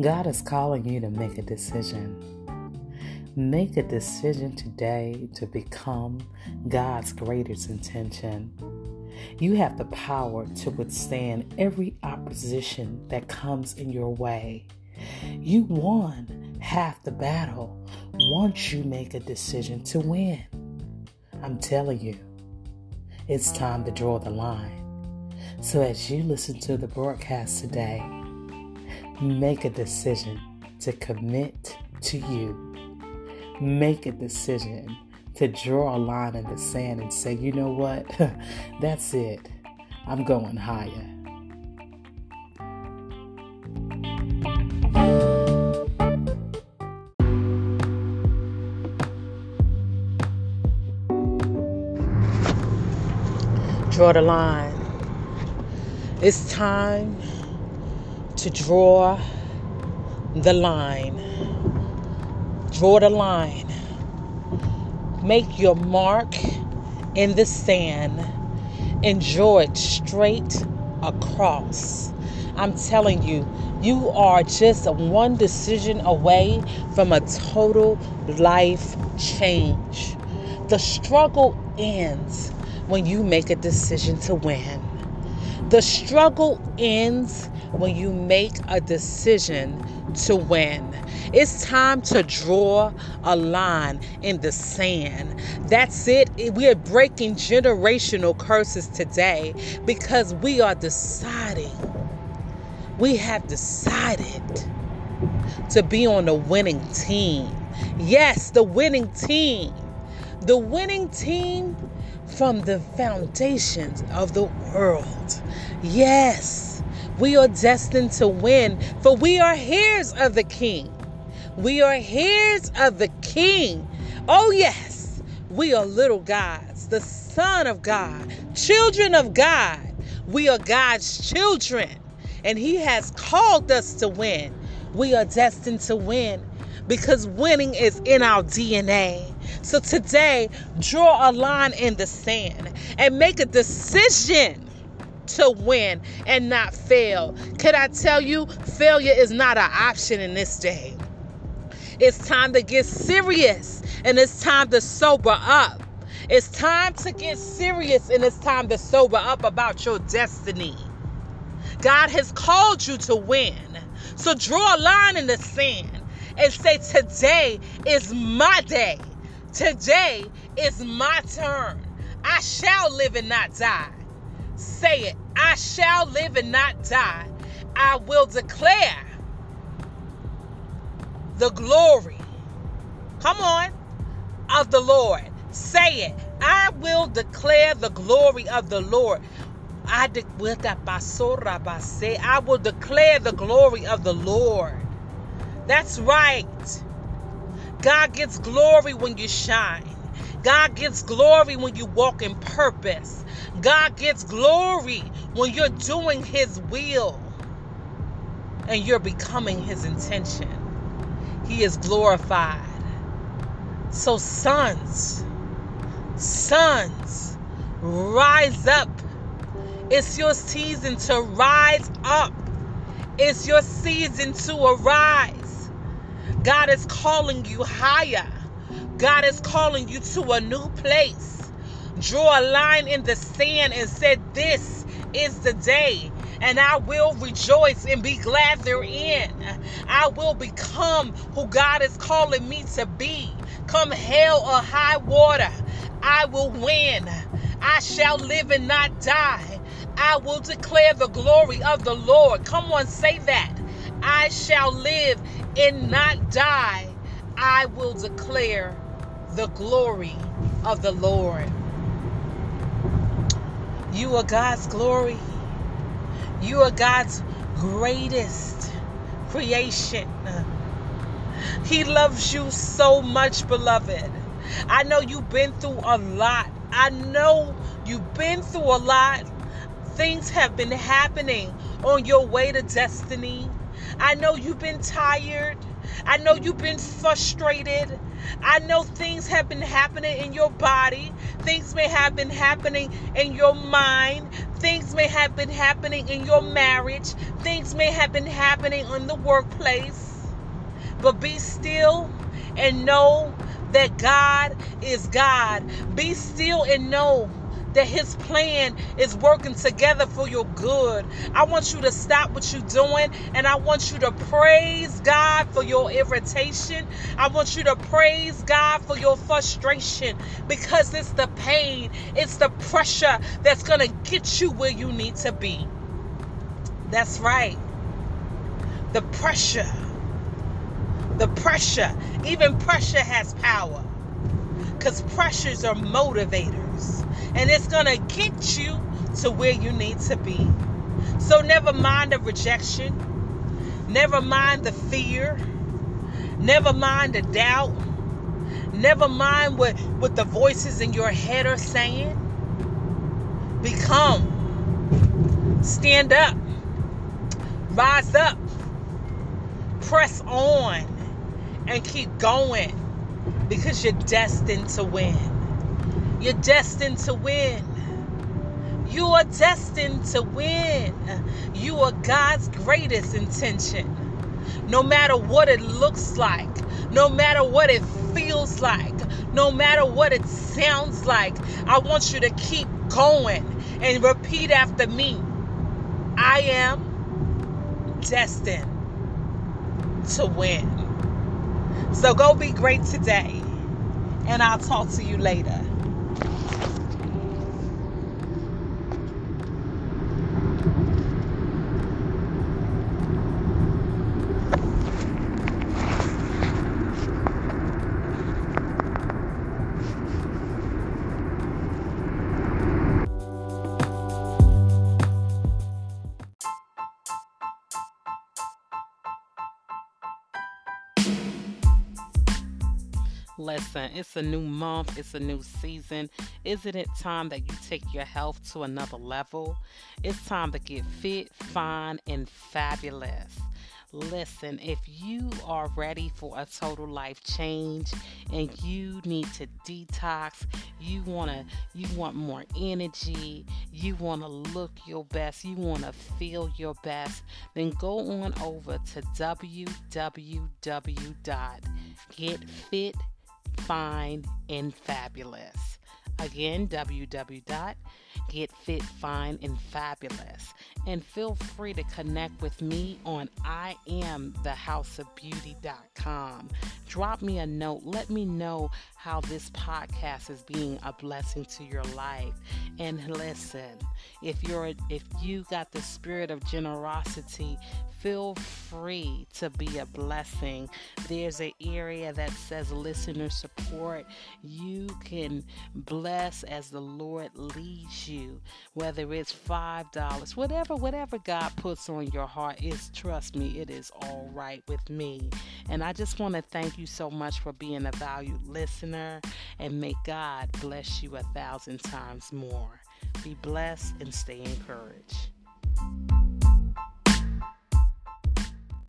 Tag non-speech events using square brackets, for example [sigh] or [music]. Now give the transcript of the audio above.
God is calling you to make a decision. Make a decision today to become God's greatest intention. You have the power to withstand every opposition that comes in your way. You won half the battle once you make a decision to win. I'm telling you, it's time to draw the line. So as you listen to the broadcast today, make a decision to commit to you. Make a decision to draw a line in the sand and say, you know what? [laughs] That's it. I'm going higher. Draw the line. It's time to draw the line. Draw the line. Make your mark in the sand and draw it straight across. I'm telling you, you are just one decision away from a total life change. The struggle ends when you make a decision to win. The struggle ends when you make a decision to win. It's time to draw a line in the sand. That's it. We are breaking generational curses today because we are deciding. We have decided to be on the winning team. Yes, the winning team. The winning team from the foundations of the world. Yes, we are destined to win, for we are heirs of the King. We are heirs of the King. Oh, yes, we are little gods, the Son of God, children of God. We are God's children, and He has called us to win. We are destined to win because winning is in our DNA. So today, draw a line in the sand and make a decision to win and not fail. Could I tell you, failure is not an option in this day. It's time to get serious and it's time to sober up. It's time to get serious and it's time to sober up about your destiny. God has called you to win. So draw a line in the sand and say, Today is my day. Today is my turn. I shall live and not die. Say it. I shall live and not die. I will declare the glory. Come on. Of the Lord. Say it. I will declare the glory of the Lord. I, de- I will declare the glory of the Lord. That's right. God gets glory when you shine. God gets glory when you walk in purpose. God gets glory when you're doing His will and you're becoming His intention. He is glorified. So, sons, sons, rise up. It's your season to rise up. It's your season to arise. God is calling you higher. God is calling you to a new place. Draw a line in the sand and said, This is the day, and I will rejoice and be glad therein. I will become who God is calling me to be. Come hell or high water, I will win. I shall live and not die. I will declare the glory of the Lord. Come on, say that. I shall live and not die, I will declare the glory of the Lord. You are God's glory. You are God's greatest creation. He loves you so much, beloved. I know you've been through a lot. I know you've been through a lot. Things have been happening on your way to destiny. I know you've been tired. I know you've been frustrated. I know things have been happening in your body. Things may have been happening in your mind. Things may have been happening in your marriage, things may have been happening in the workplace, but be still and know that God is God. Be still and know that his plan is working together for your good. I want you to stop what you're doing and I want you to praise God for your irritation. I want you to praise God for your frustration because it's the pain, it's the pressure that's going to get you where you need to be. That's right. The pressure. The pressure. Even pressure has power. Because pressures are motivators and it's going to get you to where you need to be. So never mind the rejection, never mind the fear, never mind the doubt, never mind what, what the voices in your head are saying. Become, stand up, rise up, press on, and keep going because you're destined to win. You're destined to win. You are destined to win. You are God's greatest intention. No matter what it looks like, no matter what it feels like, no matter what it sounds like, I want you to keep going and repeat after me. I am destined to win. So go be great today, and I'll talk to you later. Listen, it's a new month, it's a new season. Isn't it time that you take your health to another level? It's time to get fit, fine, and fabulous. Listen, if you are ready for a total life change and you need to detox, you want to you want more energy, you want to look your best, you want to feel your best, then go on over to www.getfit.com fine, and fabulous. Again, www.getfitfineandfabulous. And Fabulous. And feel free to connect with me on iamthehouseofbeauty.com. Drop me a note. Let me know how this podcast is being a blessing to your life. And listen, if you're if you got the spirit of generosity, feel free to be a blessing. There's an area that says listener support. You can bless as the Lord leads you, whether it's five dollars, whatever, whatever God puts on your heart is trust me, it is all right with me. And I just want to thank you so much for being a valued listener and may God bless you a thousand times more. Be blessed and stay encouraged.